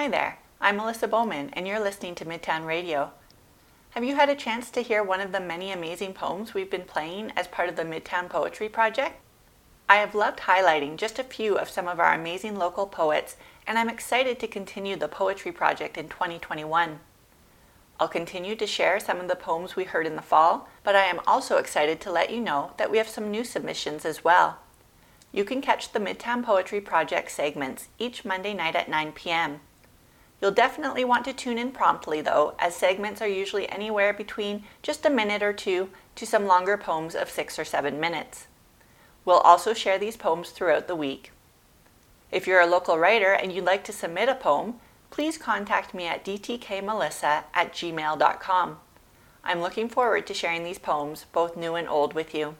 Hi there, I'm Melissa Bowman, and you're listening to Midtown Radio. Have you had a chance to hear one of the many amazing poems we've been playing as part of the Midtown Poetry Project? I have loved highlighting just a few of some of our amazing local poets, and I'm excited to continue the Poetry Project in 2021. I'll continue to share some of the poems we heard in the fall, but I am also excited to let you know that we have some new submissions as well. You can catch the Midtown Poetry Project segments each Monday night at 9 p.m. You'll definitely want to tune in promptly, though, as segments are usually anywhere between just a minute or two to some longer poems of six or seven minutes. We'll also share these poems throughout the week. If you're a local writer and you'd like to submit a poem, please contact me at dtkmelissa at gmail.com. I'm looking forward to sharing these poems, both new and old, with you.